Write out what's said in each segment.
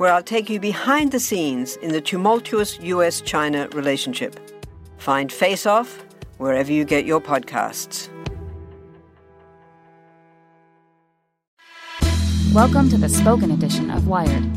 where I'll take you behind the scenes in the tumultuous US China relationship. Find Face Off wherever you get your podcasts. Welcome to the spoken edition of Wired.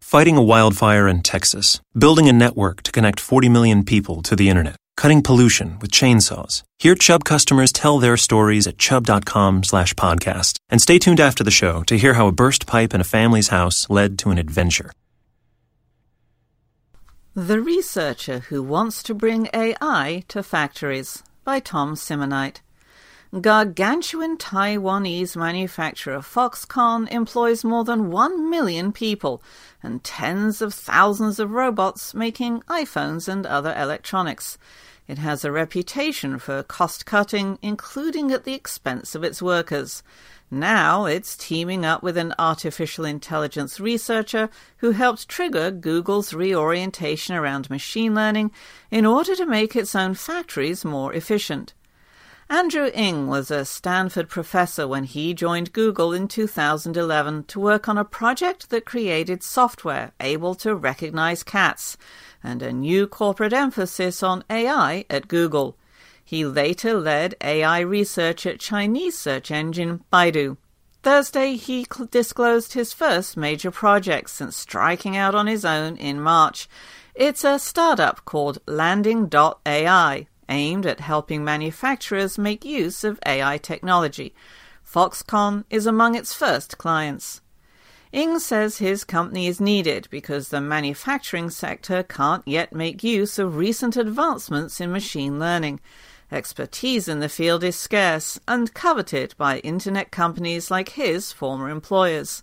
Fighting a wildfire in Texas, building a network to connect 40 million people to the internet, cutting pollution with chainsaws. Hear Chubb customers tell their stories at chubb.com slash podcast. And stay tuned after the show to hear how a burst pipe in a family's house led to an adventure. The Researcher Who Wants to Bring AI to Factories by Tom Simonite. Gargantuan Taiwanese manufacturer Foxconn employs more than 1 million people and tens of thousands of robots making iPhones and other electronics. It has a reputation for cost cutting, including at the expense of its workers. Now it's teaming up with an artificial intelligence researcher who helped trigger Google's reorientation around machine learning in order to make its own factories more efficient. Andrew Ng was a Stanford professor when he joined Google in 2011 to work on a project that created software able to recognize cats and a new corporate emphasis on AI at Google. He later led AI research at Chinese search engine Baidu. Thursday, he cl- disclosed his first major project since striking out on his own in March. It's a startup called Landing.ai, aimed at helping manufacturers make use of AI technology. Foxconn is among its first clients. Ng says his company is needed because the manufacturing sector can't yet make use of recent advancements in machine learning. Expertise in the field is scarce and coveted by internet companies like his former employers.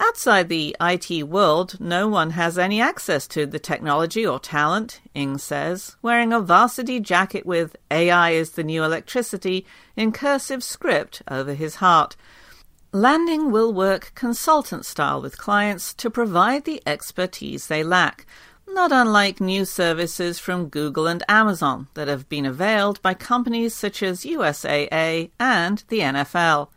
Outside the IT world, no one has any access to the technology or talent, Ng says, wearing a varsity jacket with AI is the new electricity in cursive script over his heart. Landing will work consultant style with clients to provide the expertise they lack, not unlike new services from Google and Amazon that have been availed by companies such as USAA and the NFL.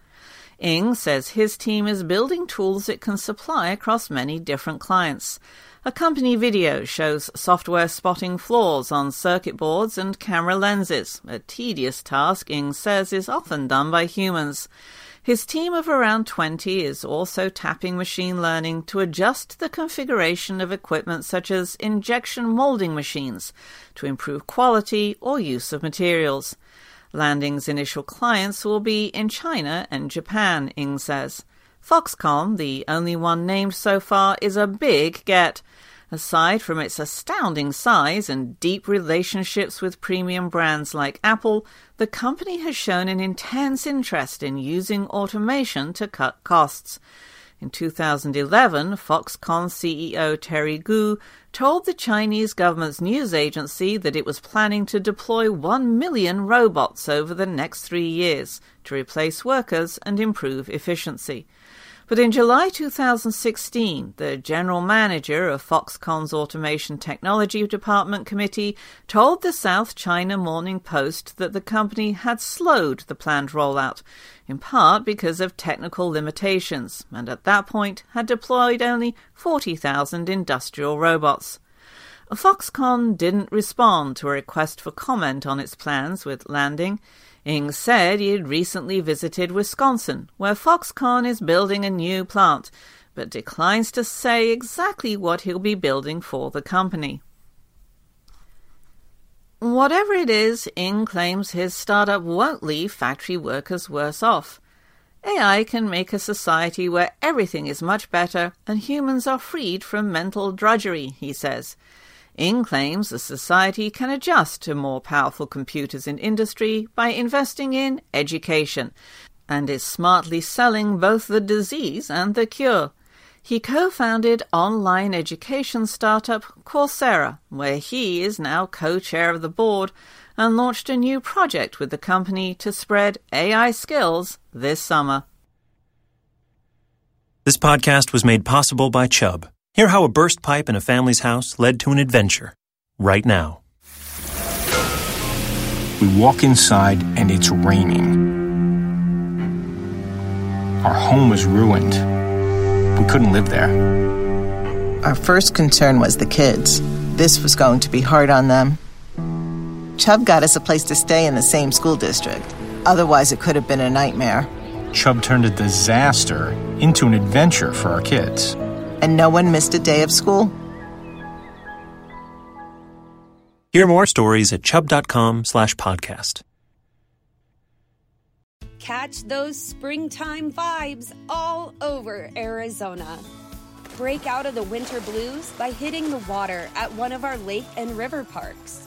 Ng says his team is building tools it can supply across many different clients. A company video shows software spotting flaws on circuit boards and camera lenses, a tedious task Ng says is often done by humans. His team of around 20 is also tapping machine learning to adjust the configuration of equipment such as injection molding machines to improve quality or use of materials. Landing's initial clients will be in China and Japan, Ng says. Foxconn, the only one named so far, is a big get. Aside from its astounding size and deep relationships with premium brands like Apple, the company has shown an intense interest in using automation to cut costs. In 2011, Foxconn CEO Terry Gou told the Chinese government's news agency that it was planning to deploy 1 million robots over the next three years to replace workers and improve efficiency. But in July 2016, the general manager of Foxconn's Automation Technology Department Committee told the South China Morning Post that the company had slowed the planned rollout, in part because of technical limitations, and at that point had deployed only 40,000 industrial robots. Foxconn didn't respond to a request for comment on its plans with landing. Ng said he had recently visited Wisconsin, where Foxconn is building a new plant, but declines to say exactly what he'll be building for the company. Whatever it is, Ng claims his startup won't leave factory workers worse off. AI can make a society where everything is much better and humans are freed from mental drudgery, he says. Ng claims the society can adjust to more powerful computers in industry by investing in education, and is smartly selling both the disease and the cure. He co founded online education startup Coursera, where he is now co chair of the board, and launched a new project with the company to spread AI skills this summer. This podcast was made possible by Chubb. Hear how a burst pipe in a family's house led to an adventure right now. We walk inside and it's raining. Our home is ruined. We couldn't live there. Our first concern was the kids. This was going to be hard on them. Chubb got us a place to stay in the same school district. Otherwise, it could have been a nightmare. Chubb turned a disaster into an adventure for our kids and no one missed a day of school? Hear more stories at chubb.com slash podcast. Catch those springtime vibes all over Arizona. Break out of the winter blues by hitting the water at one of our lake and river parks.